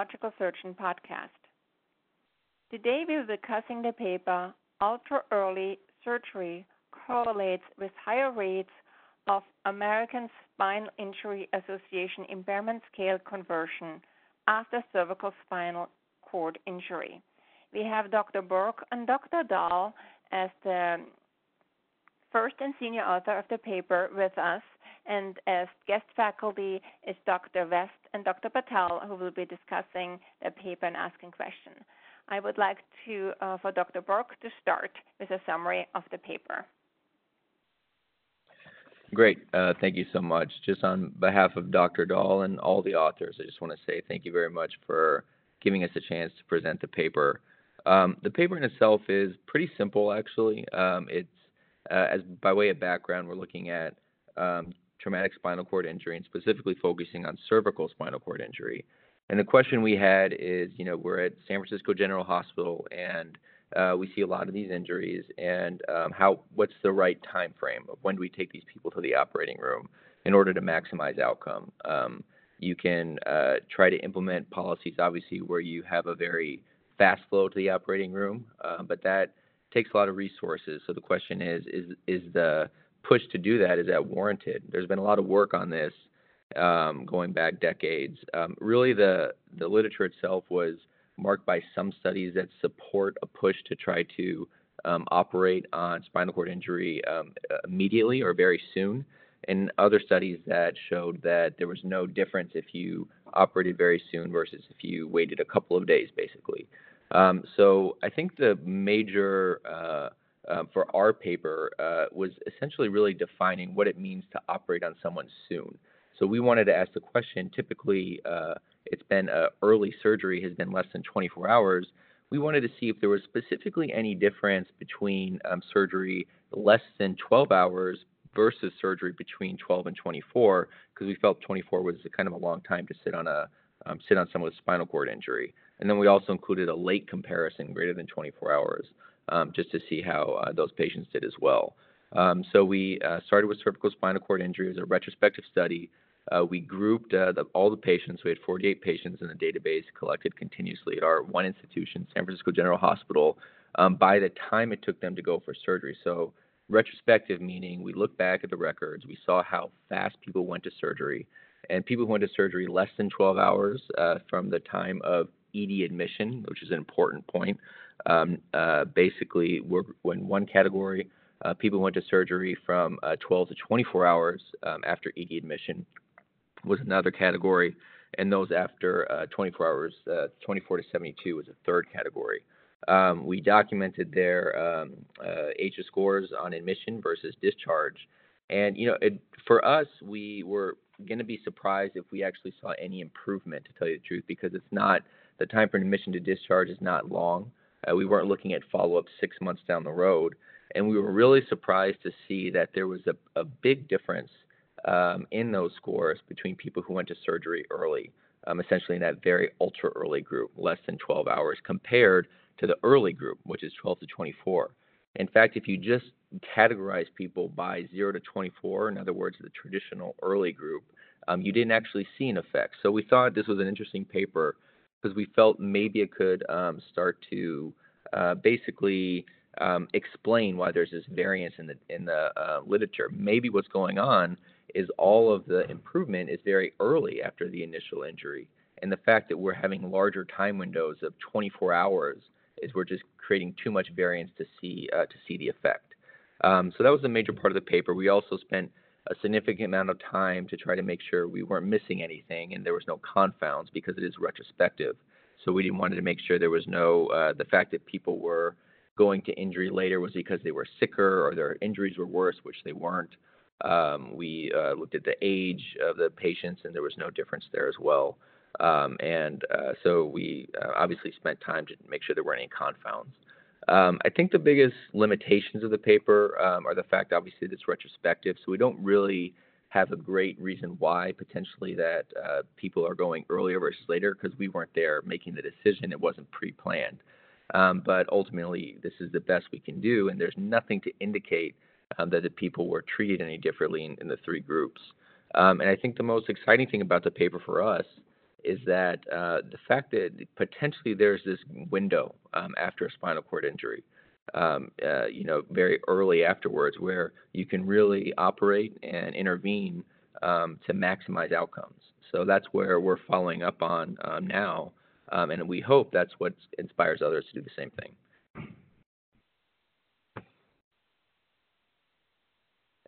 Surgical Surgeon podcast. Today we will be discussing the paper Ultra Early Surgery Correlates with Higher Rates of American Spinal Injury Association Impairment Scale Conversion after cervical spinal cord injury. We have Dr. Burke and Dr. Dhall as the first and senior author of the paper with us, and as guest faculty is Dr. Guest and Dr. Patel, who will be discussing the paper and asking questions. I would like to uh, for Dr. Burke to start with a summary of the paper. Great. Uh, thank you so much. Just on behalf of Dr. Dhall and all the authors, I just want to say thank you very much for giving us a chance to present the paper. Um, the paper in itself is pretty simple, actually. Um, it's uh, as by way of background, we're looking at um, traumatic spinal cord injury and specifically focusing on cervical spinal cord injury. And the question we had is, you know, we're at San Francisco General Hospital and uh, we see a lot of these injuries, and um, how what's the right time frame of when do we take these people to the operating room in order to maximize outcome? Um, you can uh, try to implement policies, obviously, where you have a very fast flow to the operating room, uh, but that takes a lot of resources. So the question is, is is the push to do that is that warranted? There's been a lot of work on this um, going back decades. Um, really, the the literature itself was marked by some studies that support a push to try to um, operate on spinal cord injury um, immediately or very soon, and other studies that showed that there was no difference if you operated very soon versus if you waited a couple of days, basically. Um, so I think the major uh, uh, for our paper uh, was essentially really defining what it means to operate on someone soon. So we wanted to ask the question. Typically, uh, it's been uh, early surgery has been less than 24 hours. We wanted to see if there was specifically any difference between um, surgery less than 12 hours versus surgery between 12 and 24, because we felt 24 was kind of a long time to sit on a um, sit on someone with spinal cord injury. And then we also included a late comparison greater than 24 hours um, just to see how uh, those patients did as well. Um, so we uh, started with cervical spinal cord injury as a retrospective study. Uh, we grouped uh, the, all the patients. We had 48 patients in the database collected continuously at our one institution, San Francisco General Hospital, um, by the time it took them to go for surgery. So retrospective meaning we looked back at the records, we saw how fast people went to surgery, and people who went to surgery less than 12 hours uh, from the time of ED admission, which is an important point. Um, uh, basically, when one category, uh, people went to surgery from uh, 12 to 24 hours um, after ED admission, was another category, and those after uh, 24 hours, uh, 24 to 72 was a third category. Um, we documented their um, uh, scores on admission versus discharge, and you know, it, for us, we were going to be surprised if we actually saw any improvement, to tell you the truth, because it's not the time from admission to discharge is not long. Uh, we weren't looking at follow up six months down the road. And we were really surprised to see that there was a, a big difference um, in those scores between people who went to surgery early, um, essentially in that very ultra early group, less than 12 hours, compared to the early group, which is 12 to 24. In fact, if you just categorize people by 0 to 24, in other words, the traditional early group, um, you didn't actually see an effect. So we thought this was an interesting paper because we felt maybe it could um, start to uh, basically um, explain why there's this variance in the in the uh, literature. Maybe what's going on is all of the improvement is very early after the initial injury, and the fact that we're having larger time windows of 24 hours is we're just creating too much variance to see uh, to see the effect. Um, so that was a major part of the paper. We also spent a significant amount of time to try to make sure we weren't missing anything and there was no confounds because it is retrospective. So we didn't wanted to make sure there was no uh, the fact that people were going to injury later was because they were sicker or their injuries were worse, which they weren't. Um, we uh, looked at the age of the patients and there was no difference there as well. Um, and uh, so we uh, obviously spent time to make sure there weren't any confounds. Um, I think the biggest limitations of the paper um, are the fact, obviously, that it's retrospective, so we don't really have a great reason why potentially that uh, people are going earlier versus later because we weren't there making the decision. It wasn't pre-planned. Um, but ultimately, this is the best we can do, and there's nothing to indicate um, that the people were treated any differently in, in the three groups. Um, and I think the most exciting thing about the paper for us is that uh, the fact that potentially there's this window um, after a spinal cord injury, um, uh, you know, very early afterwards, where you can really operate and intervene um, to maximize outcomes. So that's where we're following up on um, now, um, and we hope that's what inspires others to do the same thing.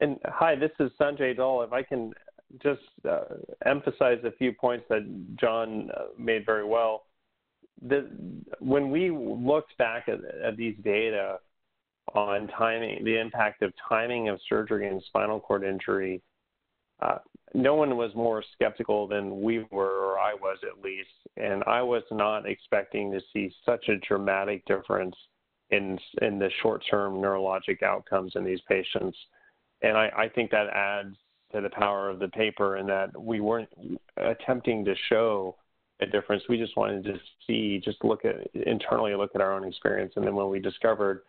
And hi, this is Sanjay Dhall. If I can just uh, emphasize a few points that John uh, made very well. The, when we looked back at, at, these data on timing, the impact of timing of surgery and spinal cord injury, uh, no one was more skeptical than we were, or I was at least. And I was not expecting to see such a dramatic difference in in the short-term neurologic outcomes in these patients. And I, I think that adds to the power of the paper and that we weren't attempting to show a difference. We just wanted to see, just look at internally look at our own experience. And then when we discovered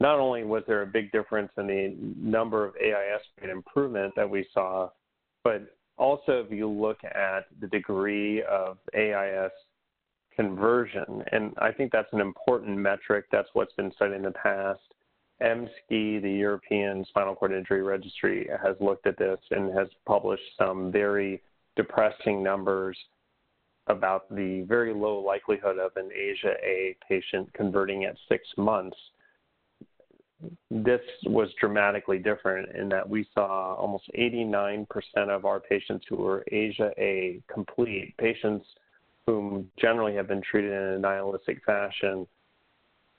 not only was there a big difference in the number of AIS rate improvement that we saw, but also if you look at the degree of AIS conversion, and I think that's an important metric. That's what's been studied in the past. EMSCI, the European Spinal Cord Injury Registry, has looked at this and has published some very depressing numbers about the very low likelihood of an ASIA A patient converting at six months. This was dramatically different in that we saw almost 89% of our patients who were ASIA A complete, patients whom generally have been treated in a nihilistic fashion,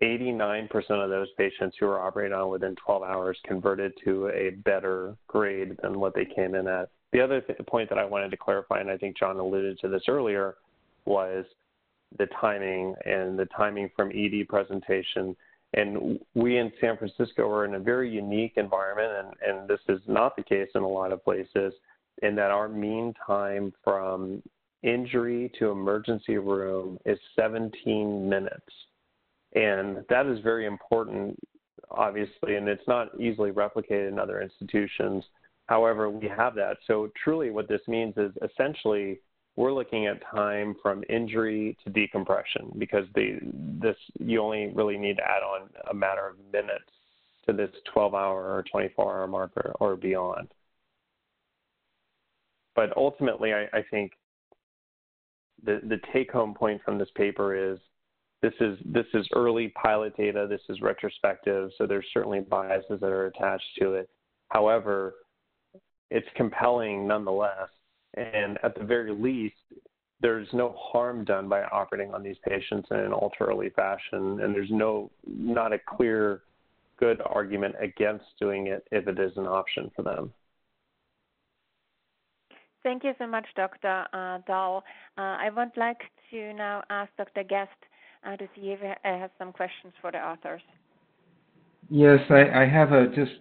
89% of those patients who were operated on within 12 hours converted to a better grade than what they came in at. The other th- point that I wanted to clarify, and I think John alluded to this earlier, was the timing and the timing from ED presentation. And we in San Francisco are in a very unique environment, and, and this is not the case in a lot of places, in that our mean time from injury to emergency room is 17 minutes. And that is very important, obviously, and it's not easily replicated in other institutions. However, we have that. So, truly, what this means is essentially we're looking at time from injury to decompression because the, this you only really need to add on a matter of minutes to this 12 hour or 24 hour marker or beyond. But ultimately, I, I think the, the take home point from this paper is this is this is early pilot data. This is retrospective, so there's certainly biases that are attached to it. However, it's compelling nonetheless, and at the very least, there's no harm done by operating on these patients in an ultra early fashion, and there's no not a clear good argument against doing it if it is an option for them. Thank you so much, Dr. Uh, Dhall. Uh, I would like to now ask Dr. Guest uh, to see it has some questions for the authors. Yes, I, I have a just,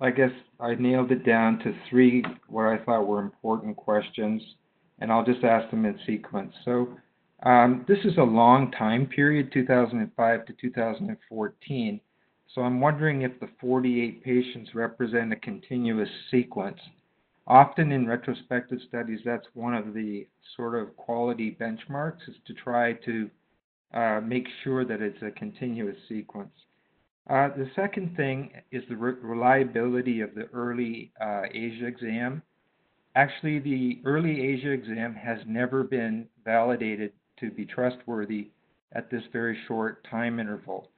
I guess I nailed it down to three what I thought were important questions, and I'll just ask them in sequence. So, um, this is a long time period, 2005 to 2014. So I'm wondering if the 48 patients represent a continuous sequence. Often in retrospective studies, that's one of the sort of quality benchmarks is to try to uh, make sure that it's a continuous sequence. Uh, the second thing is the re- reliability of the early uh, ASIA exam. Actually, the early ASIA exam has never been validated to be trustworthy at this very short time interval.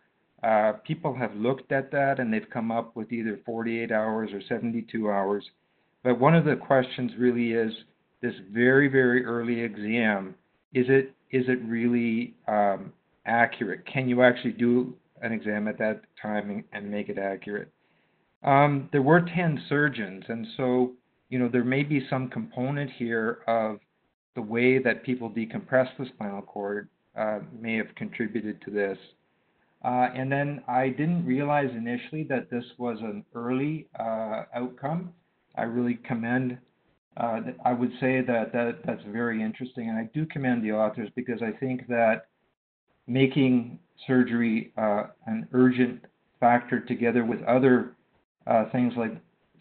Uh, people have looked at that and they've come up with either 48 hours or 72 hours. But one of the questions really is this very, very early exam is it is it really um, accurate? Can you actually do an exam at that time and, and make it accurate? Um, there were 10 surgeons, and so you know there may be some component here of the way that people decompress the spinal cord uh, may have contributed to this. Uh, and then I didn't realize initially that this was an early uh, outcome. I really commend uh, I would say that, that that's very interesting, and I do commend the authors because I think that making surgery uh, an urgent factor together with other uh, things like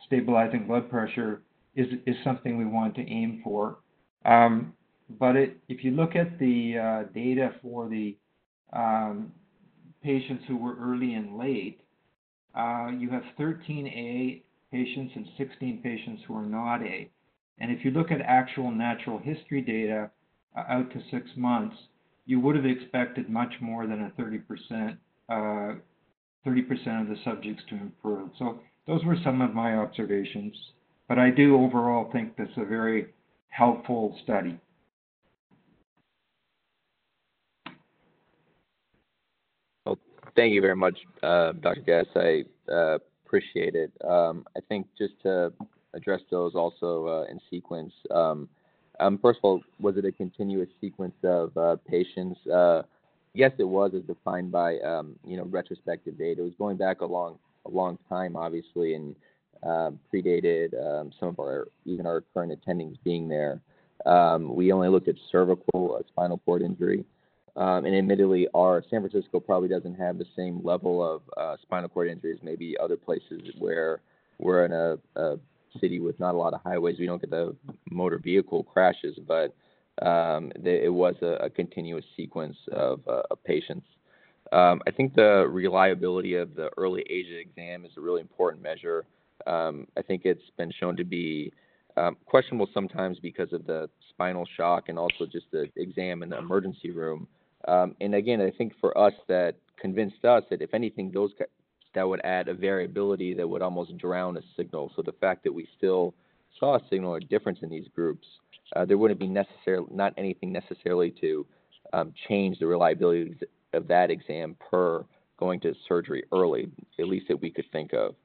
stabilizing blood pressure is is something we want to aim for. Um, but it, if you look at the uh, data for the um, patients who were early and late, uh, you have 13 A patients and 16 patients who are not A. And if you look at actual natural history data uh, out to six months, you would have expected much more than a 30%, uh, 30% of the subjects to improve. So those were some of my observations. But I do overall think this is a very helpful study. Well, thank you very much, uh, Dr. Guest. I uh, appreciate it. Um, I think just to address those also uh, in sequence. Um, um, first of all, was it a continuous sequence of uh, patients? Uh, yes, it was, as defined by um, you know retrospective data. It was going back a long a long time, obviously, and predated um, some of our even our current attendings being there. Um, we only looked at cervical uh, spinal cord injury. Um, and admittedly, our San Francisco probably doesn't have the same level of uh, spinal cord injuries, maybe other places where we're in a, a, city with not a lot of highways. We don't get the motor vehicle crashes, but um, it was a, a, continuous sequence of, uh, of patients. Um, I think the reliability of the early ASIA exam is a really important measure. Um, I think it's been shown to be um, questionable sometimes because of the spinal shock and also just the exam in the emergency room. Um, and again, I think for us that convinced us that if anything, those that would add a variability that would almost drown a signal. So the fact that we still saw a signal or difference in these groups, uh, there wouldn't be necessarily not anything necessarily to um, change the reliability of that exam per going to surgery early, at least that we could think of.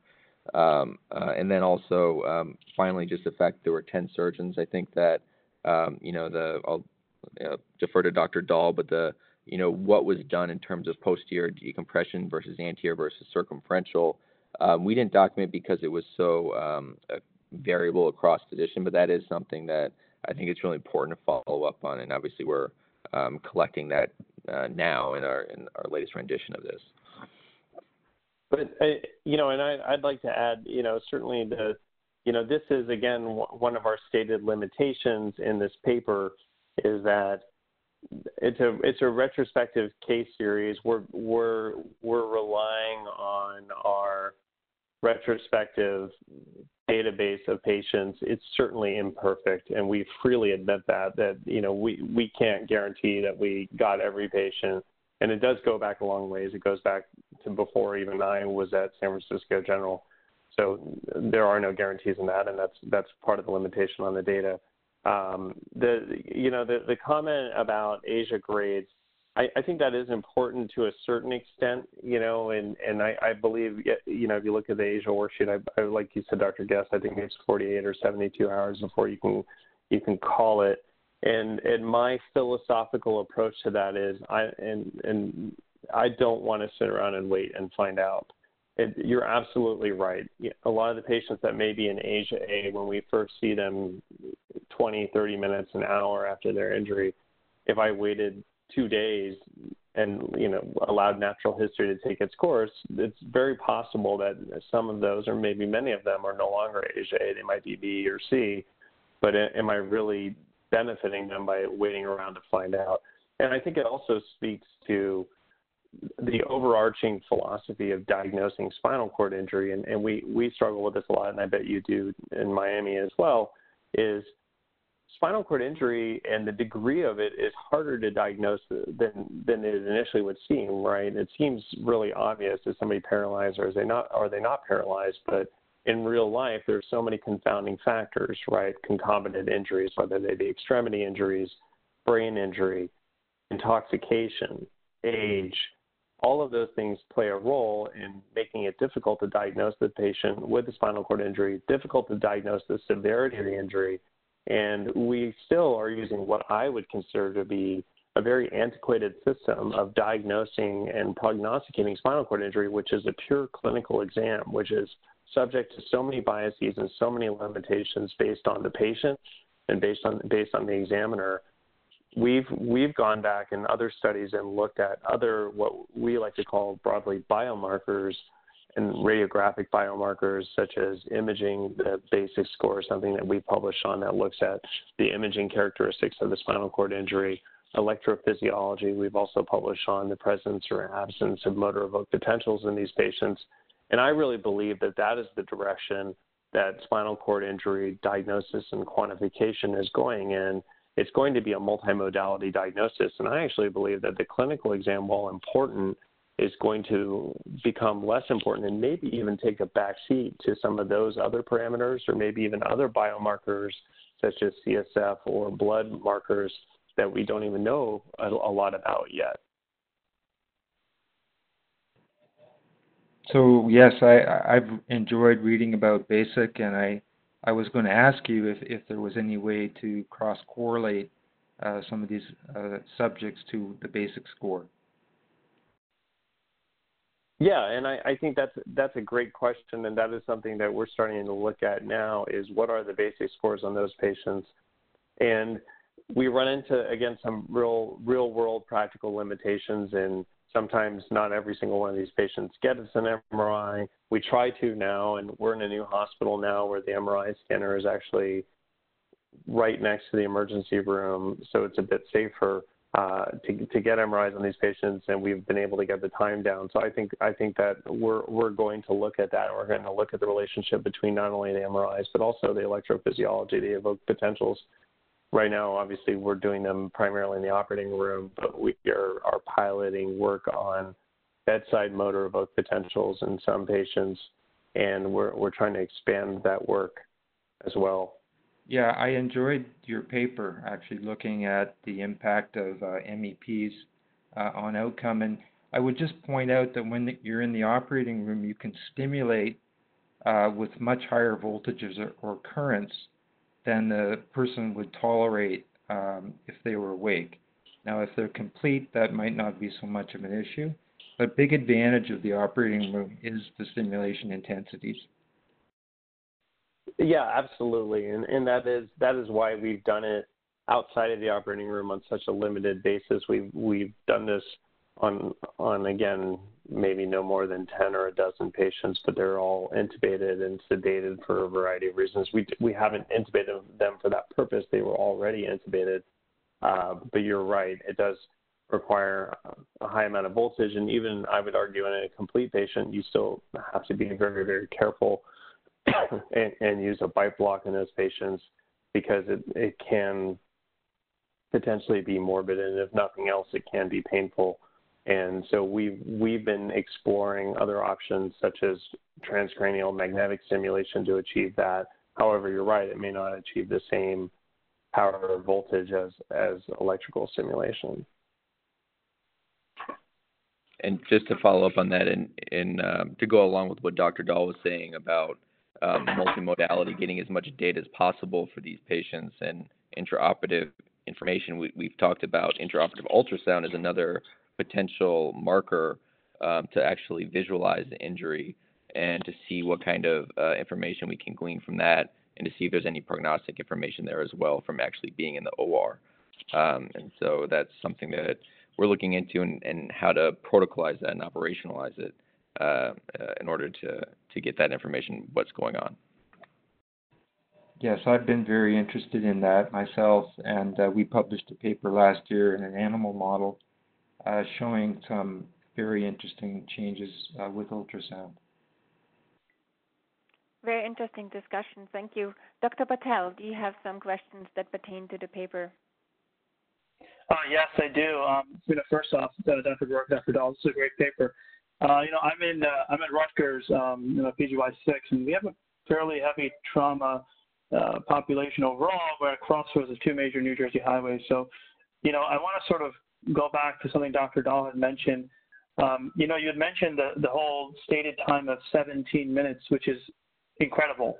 Um, uh, and then also, um, finally, just the fact there were 10 surgeons. I think that, um, you know, the I'll uh, defer to Dr. Dhall, but the you know what was done in terms of posterior decompression versus anterior versus circumferential. Um, we didn't document because it was so um, variable across physician, but that is something that I think it's really important to follow up on, and obviously we're um, collecting that uh, now in our in our latest rendition of this. But uh, you know, and I, I'd like to add, you know, certainly the, you know, this is again one of our stated limitations in this paper is that it's a it's a retrospective case series. We're we're we're relying on our retrospective database of patients. It's certainly imperfect, and we freely admit that that you know we we can't guarantee that we got every patient, and it does go back a long ways. It goes back to before even I was at San Francisco General. So there are no guarantees in that, and that's that's part of the limitation on the data. Um, the you know the the comment about ASIA grades, I, I think that is important to a certain extent. You know, and and I, I believe you know if you look at the ASIA worksheet, I, I like you said, Dr. Guest, I think it's 48 or 72 hours before you can you can call it. And and my philosophical approach to that is I and and I don't want to sit around and wait and find out. It, you're absolutely right. A lot of the patients that may be in ASIA A, when we first see them 20, 30 minutes, an hour after their injury, if I waited two days and you know allowed natural history to take its course, it's very possible that some of those, or maybe many of them, are no longer ASIA A. They might be B or C. But eh, am I really benefiting them by waiting around to find out? And I think it also speaks to the overarching philosophy of diagnosing spinal cord injury, and, and we, we struggle with this a lot, and I bet you do in Miami as well, is spinal cord injury and the degree of it is harder to diagnose than than it initially would seem, right? It seems really obvious is somebody paralyzed or is they not are they not paralyzed, but in real life there's so many confounding factors, right? Concomitant injuries, whether they be extremity injuries, brain injury, intoxication, age, all of those things play a role in making it difficult to diagnose the patient with a spinal cord injury, difficult to diagnose the severity of the injury. And we still are using what I would consider to be a very antiquated system of diagnosing and prognosticating spinal cord injury, which is a pure clinical exam, which is subject to so many biases and so many limitations based on the patient and based on based on the examiner we've we've gone back in other studies and looked at other what we like to call broadly biomarkers and radiographic biomarkers such as imaging, the basic score, something that we publish on that looks at the imaging characteristics of the spinal cord injury, electrophysiology. We've also published on the presence or absence of motor evoked potentials in these patients. And I really believe that that is the direction that spinal cord injury diagnosis and quantification is going in. It's going to be a multimodality diagnosis. And I actually believe that the clinical exam, while important, is going to become less important and maybe even take a back seat to some of those other parameters or maybe even other biomarkers such as CSF or blood markers that we don't even know a, lot about yet. So yes, I I've enjoyed reading about basic, and I I was going to ask you if if there was any way to cross correlate uh, some of these uh, subjects to the basic score. Yeah, and I, I think that's that's a great question, and that is something that we're starting to look at now. Is what are the basic scores on those patients, and we run into again some real real world practical limitations, and sometimes not every single one of these patients gets an MRI. We try to now, and we're in a new hospital now where the MRI scanner is actually right next to the emergency room, so it's a bit safer uh, to, to get MRIs on these patients, and we've been able to get the time down. So I think I think that we're we're going to look at that. We're going to look at the relationship between not only the MRIs but also the electrophysiology, the evoked potentials. Right now, obviously, we're doing them primarily in the operating room, but we are, piloting work on bedside motor evoked potentials in some patients, and we're we're trying to expand that work as well. Yeah, I enjoyed your paper actually looking at the impact of uh, MEPs uh, on outcome. And I would just point out that when you're in the operating room, you can stimulate uh, with much higher voltages or, currents than the person would tolerate um, if they were awake. Now, if they're complete, that might not be so much of an issue. But big advantage of the operating room is the stimulation intensities. Yeah, absolutely, and and that is that is why we've done it outside of the operating room on such a limited basis. We've we've done this on on again maybe no more than 10 or a dozen patients, but they're all intubated and sedated for a variety of reasons. We we haven't intubated them for that purpose. They were already intubated. Uh, but you're right, it does require a high amount of voltage, and even I would argue in a complete patient, you still have to be very very careful and, and use a bite block in those patients because it, it can potentially be morbid, and if nothing else, it can be painful. And so we've we've been exploring other options such as transcranial magnetic stimulation to achieve that. However, you're right; it may not achieve the same power or voltage as as electrical stimulation. And just to follow up on that, and, and um, to go along with what Dr. Dhall was saying about um, multimodality, getting as much data as possible for these patients and intraoperative information. We, we've talked about intraoperative ultrasound as another potential marker um, to actually visualize the injury and to see what kind of uh, information we can glean from that and to see if there's any prognostic information there as well from actually being in the OR. Um, and so that's something that we're looking into and, and how to protocolize that and operationalize it uh, uh, in order to to get that information, what's going on. Yes, I've been very interested in that myself, and uh, we published a paper last year in an animal model showing some very interesting changes uh, with ultrasound. Very interesting discussion. Thank you. Dr. Patel, do you have some questions that pertain to the paper? Uh, yes, I do. Um, you know, first off, uh, Dr. Burke, Dr. Dhall, this is a great paper. Uh, you know, I'm in uh, I'm at Rutgers, um, you know, PGY six, and we have a fairly heavy trauma uh, population overall. We're at crossroads of two major New Jersey highways. So, you know, I want to sort of go back to something Dr. Dhall had mentioned. Um, you know, you had mentioned the the whole stated time of 17 minutes, which is incredible.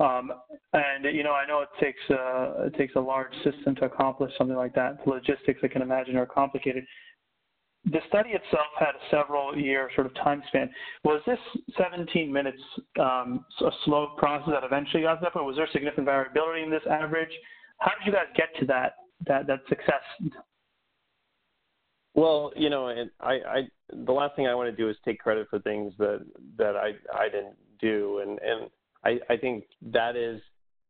Um, and you know, I know it takes uh, it takes a large system to accomplish something like that. The logistics, I can imagine, are complicated the study itself had a several year sort of time span. Was this 17 minutes um, a slow process that eventually got that point? Was there significant variability in this average? How did you guys get to that that that success? Well, you know, and I, I the last thing I want to do is take credit for things that that I I didn't do, and and I I think that is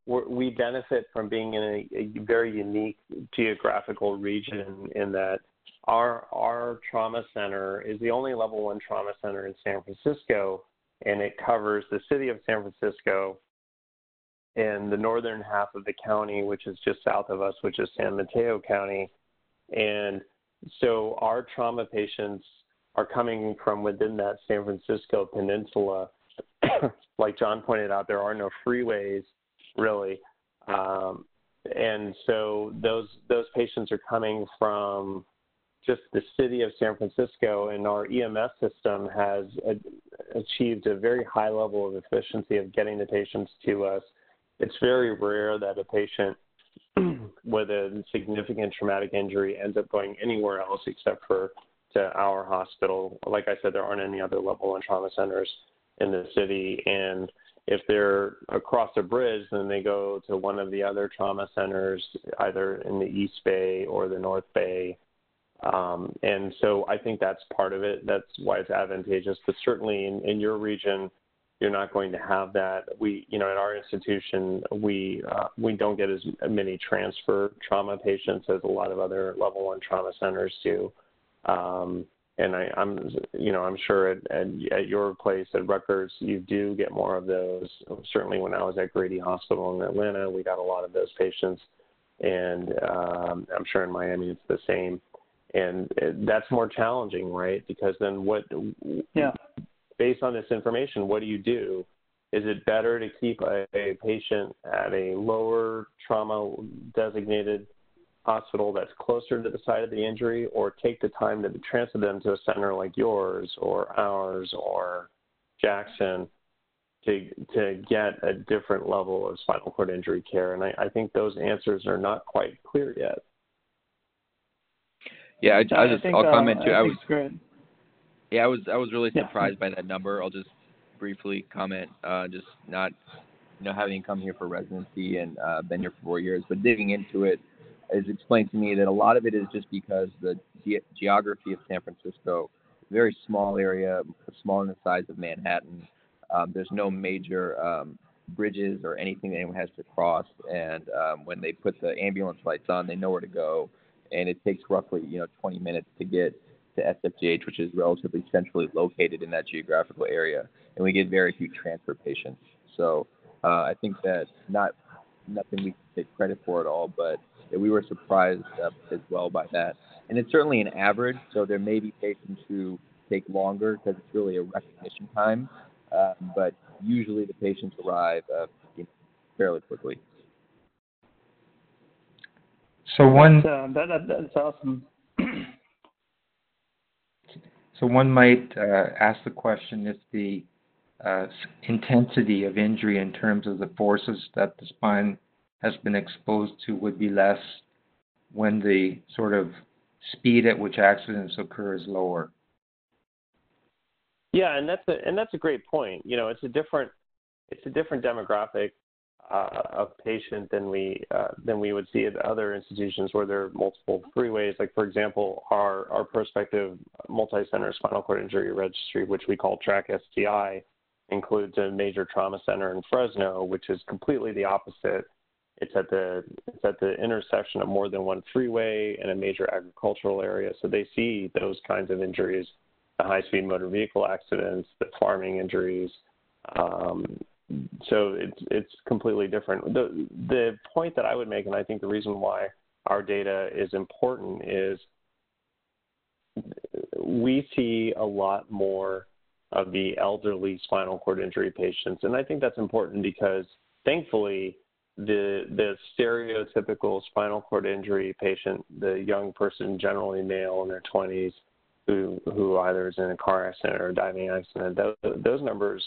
we benefit from being in a, a very unique geographical region in that our our trauma center is the only level one trauma center in San Francisco, and it covers the city of San Francisco and the northern half of the county, which is just south of us, which is San Mateo County, and so our trauma patients are coming from within that San Francisco peninsula. like John pointed out, there are no freeways really, um, and so those those patients are coming from just the city of San Francisco, and our EMS system has a, achieved a very high level of efficiency of getting the patients to us. It's very rare that a patient with a significant traumatic injury ends up going anywhere else except for to our hospital. Like I said, there aren't any other level one trauma centers in the city, and if they're across a bridge, then they go to one of the other trauma centers, either in the East Bay or the North Bay. Um, and so I think that's part of it. That's why it's advantageous. But certainly in, in your region, you're not going to have that. We, you know, at our institution, we uh, we don't get as many transfer trauma patients as a lot of other level one trauma centers do. Um, and I, I'm, you know, I'm sure at, at, at your place at Rutgers, you do get more of those. Certainly, when I was at Grady Hospital in Atlanta, we got a lot of those patients, and um, I'm sure in Miami it's the same. And that's more challenging, right? Because then what? Yeah. Based on this information, what do you do? Is it better to keep a, a patient at a lower trauma designated hospital that's closer to the site of the injury or take the time to transfer them to a center like yours or ours or Jackson to to get a different level of spinal cord injury care and I, I think those answers are not quite clear yet. Yeah, I, I just I will comment uh, too. I, I was great. Yeah, I was I was really Yeah. surprised by that number. I'll just briefly comment, uh, just not you know having come here for residency and uh, been here for four years, but digging into it, is explained to me that a lot of it is just because the ge- geography of San Francisco, very small area, smaller than the size of Manhattan. Um, there's no major um, bridges or anything that anyone has to cross, and um, when they put the ambulance lights on, they know where to go, and it takes roughly you know 20 minutes to get to SFGH, which is relatively centrally located in that geographical area, and we get very few transfer patients. So uh, I think that not nothing we can take credit for at all, but we were surprised uh, as well by that. And it's certainly an average, so there may be patients who take longer because it's really a recognition time, um, but usually the patients arrive uh, you know, fairly quickly. So one, That's, uh, that, that, that's awesome. So one might uh, ask the question if the uh, intensity of injury in terms of the forces that the spine has been exposed to would be less when the sort of speed at which accidents occur is lower. Yeah, and that's a and that's a great point. You know, it's a different it's a different demographic uh, of patient than we uh, than we would see at other institutions where there are multiple freeways. Like for example, our our prospective multi-center spinal cord injury registry, which we call Track SCI, includes a major trauma center in Fresno, which is completely the opposite. It's at the it's at the intersection of more than one freeway and a major agricultural area, so they see those kinds of injuries, the high-speed motor vehicle accidents, the farming injuries. Um, so it's it's completely different. The the point that I would make, and I think the reason why our data is important is we see a lot more of the elderly spinal cord injury patients, and I think that's important because thankfully the the stereotypical spinal cord injury patient, the young person, generally male in their 20s, who who either is in a car accident or a diving accident, those, those numbers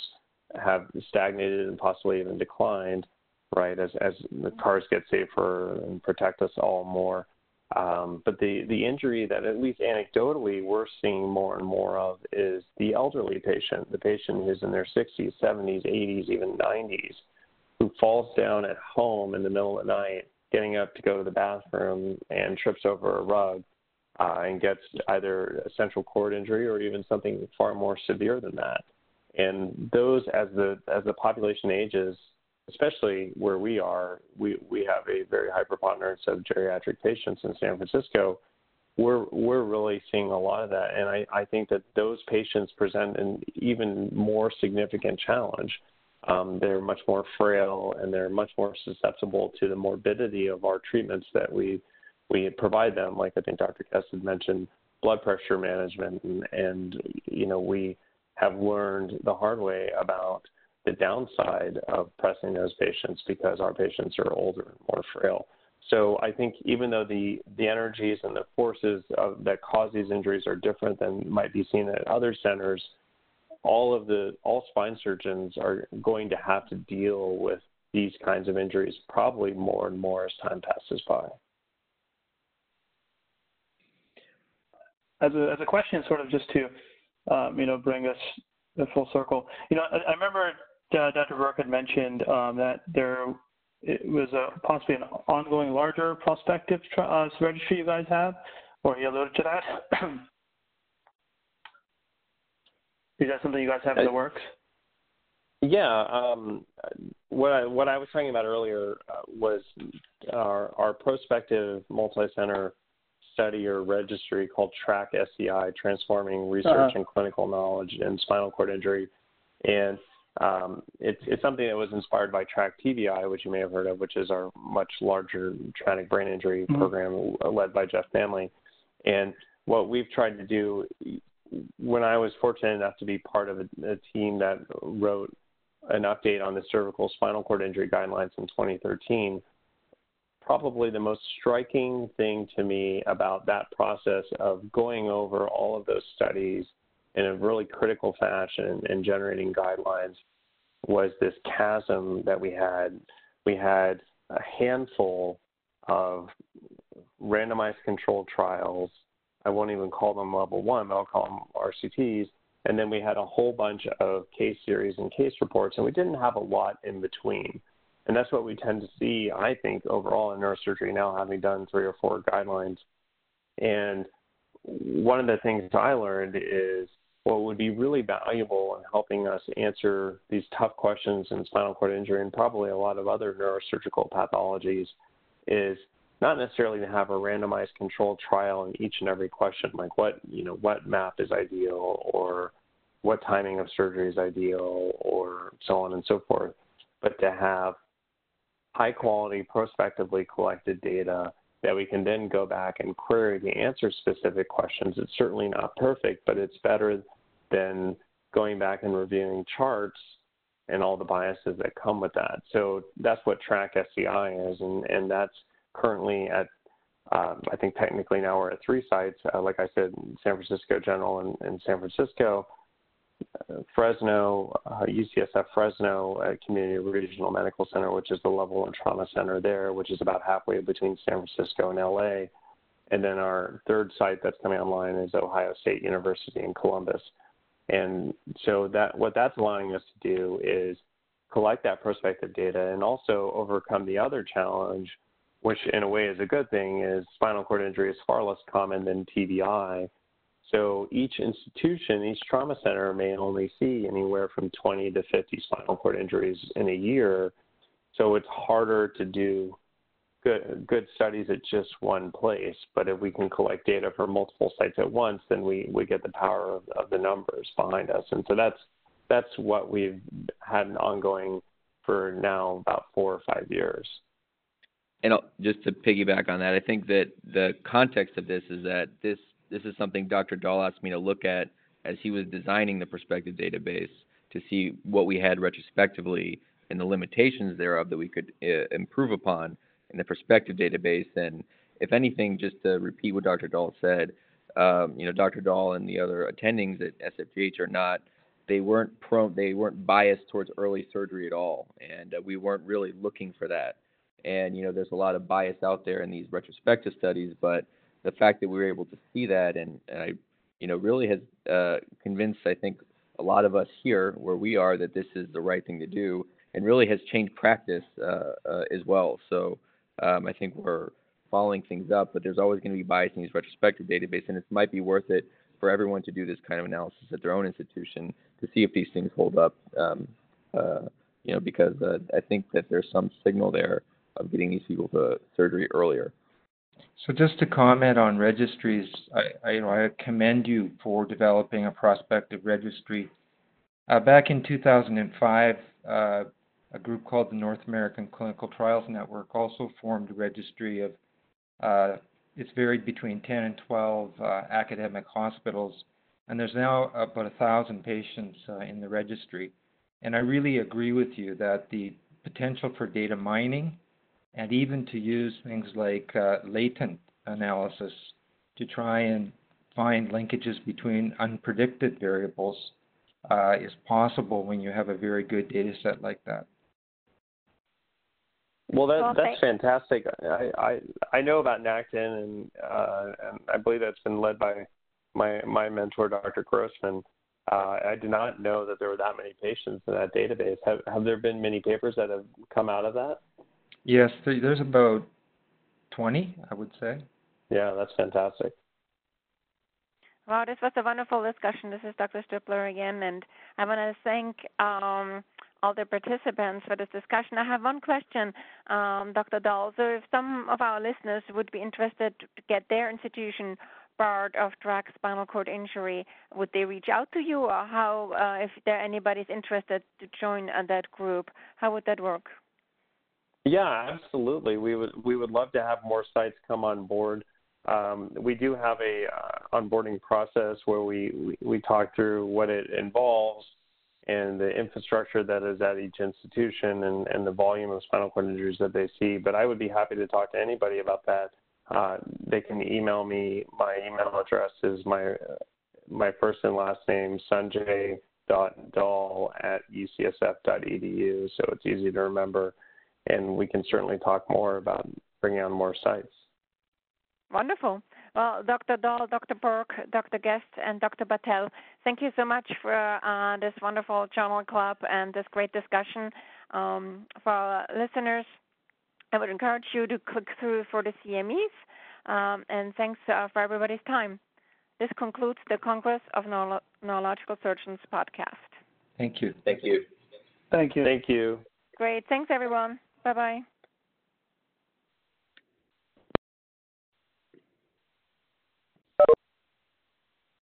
have stagnated and possibly even declined, right? As as the cars get safer and protect us all more. Um, but the the injury that at least anecdotally we're seeing more and more of is the elderly patient, the patient who's in their 60s, 70s, 80s, even 90s who falls down at home in the middle of the night, getting up to go to the bathroom and trips over a rug. uh, and gets either a central cord injury or even something far more severe than that. And those, as the as the population ages, especially where we are, we, we have a very high preponderance of geriatric patients in San Francisco. We're we're really seeing a lot of that, and I, I think that those patients present an even more significant challenge. Um, they're much more frail and they're much more susceptible to the morbidity of our treatments that we we provide them. Like I think Dr. Guest had mentioned, blood pressure management, and, and you know we have learned the hard way about the downside of pressing those patients because our patients are older and more frail. So I think even though the, the energies and the forces of, that cause these injuries are different than might be seen at other centers, all of the all spine surgeons are going to have to deal with these kinds of injuries probably more and more as time passes by. As a, as a question, sort of just to um, you know bring us the full circle. You know, I, I remember uh, Dr. Burke had mentioned um, that there it was a, possibly an ongoing larger prospective uh, registry you guys have, or he alluded to that. Is that something you guys have in the works? Yeah, um, what I, what I was talking about earlier uh, was our, our prospective multi-center study or registry called TRACK SCI, Transforming Research uh-huh. and Clinical Knowledge in Spinal Cord Injury, and um, it's, it's something that was inspired by TRACK TBI, which you may have heard of, which is our much larger traumatic brain injury mm-hmm. program led by Geoff Manley. And what we've tried to do, when I was fortunate enough to be part of a, a team that wrote an update on the cervical spinal cord injury guidelines in 2013, probably the most striking thing to me about that process of going over all of those studies in a really critical fashion and generating guidelines was this chasm that we had. We had a handful of randomized controlled trials. I won't even call them level one, but I'll call them RCTs. And then we had a whole bunch of case series and case reports, and we didn't have a lot in between. And that's what we tend to see, I think, overall in neurosurgery now, having done three or four guidelines. And one of the things I learned is what would be really valuable in helping us answer these tough questions in spinal cord injury and probably a lot of other neurosurgical pathologies is not necessarily to have a randomized controlled trial in each and every question, like what you know what map is ideal or what timing of surgery is ideal or so on and so forth, but to have high quality prospectively collected data that we can then go back and query to answer specific questions. It's certainly not perfect, but it's better than going back and reviewing charts and all the biases that come with that. So that's what Track SCI is, and, and that's currently at, um, I think technically now we're at three sites. Uh, like I said, San Francisco General and, and San Francisco, Fresno, uh, UCSF Fresno uh, Community Regional Medical Center, which is the level one trauma center there, which is about halfway between San Francisco and LA. And then our third site that's coming online is Ohio State University in Columbus. And so that what that's allowing us to do is collect that prospective data and also overcome the other challenge, which in a way is a good thing, is spinal cord injury is far less common than TBI. So each institution, each trauma center may only see anywhere from 20 to 50 spinal cord injuries in a year. So it's harder to do good good studies at just one place. But if we can collect data for multiple sites at once, then we, we get the power of, of the numbers behind us. And so that's that's what we've had ongoing for now about four or five years. And just to piggyback on that, I think that the context of this is that this this is something Dr. Dhall asked me to look at as he was designing the prospective database to see what we had retrospectively and the limitations thereof that we could uh, improve upon in the prospective database. And if anything, just to repeat what Dr. Dhall said, um, you know, Dr. Dhall and the other attendings at SFGH are not, they weren't prone, they weren't biased towards early surgery at all, and uh, we weren't really looking for that. And you know, there's a lot of bias out there in these retrospective studies, but the fact that we were able to see that and, and I, you know, really has uh, convinced, I think, a lot of us here where we are that this is the right thing to do, and really has changed practice uh, uh, as well. So um, I think we're following things up, but there's always going to be bias in these retrospective database, and it might be worth it for everyone to do this kind of analysis at their own institution to see if these things hold up. Um, uh, you know, because uh, I think that there's some signal there of getting these people to surgery earlier. So just to comment on registries, I, I, I commend you for developing a prospective registry. Uh, back in 2005, uh, a group called the North American Clinical Trials Network also formed a registry of, uh, it's varied between 10 and 12 uh, academic hospitals, and there's now about a thousand patients uh, in the registry. And I really agree with you that the potential for data mining and even to use things like uh, latent analysis to try and find linkages between unpredicted variables uh, is possible when you have a very good data set like that. Well, that, that's fantastic. I, I I know about NACTN, and uh, and I believe that's been led by my my mentor, Dr. Grossman. Uh, I did not know that there were that many patients in that database. Have have there been many papers that have come out of that? Yes, there's about 20, I would say. Yeah, that's fantastic. Wow, this was a wonderful discussion. This is Dr. Stripler again, and I want to thank um, all the participants for this discussion. I have one question, um, Dr. Dhall. So, if some of our listeners would be interested to get their institution part of Track spinal cord injury, would they reach out to you, or how, uh, if there anybody's interested to join uh, that group, how would that work? Yeah, absolutely. We would we would love to have more sites come on board. Um, we do have a uh, onboarding process where we, we, we talk through what it involves and the infrastructure that is at each institution and, and the volume of spinal cord injuries that they see. But I would be happy to talk to anybody about that. Uh, they can email me. My email address is my my first and last name Sanjay dot Dhall at ucsf.edu, so it's easy to remember and we can certainly talk more about bringing on more sites. Wonderful. Well, Dr. Dhall, Dr. Burke, Dr. Guest, and Dr. Battelle, thank you so much for uh, this wonderful journal club and this great discussion. Um, for our listeners, I would encourage you to click through for the CMEs, um, and thanks uh, for everybody's time. This concludes the Congress of Neuro- Neurological Surgeons podcast. Thank you. Thank you. Thank you. Thank you. Great. Thanks, everyone. Bye bye.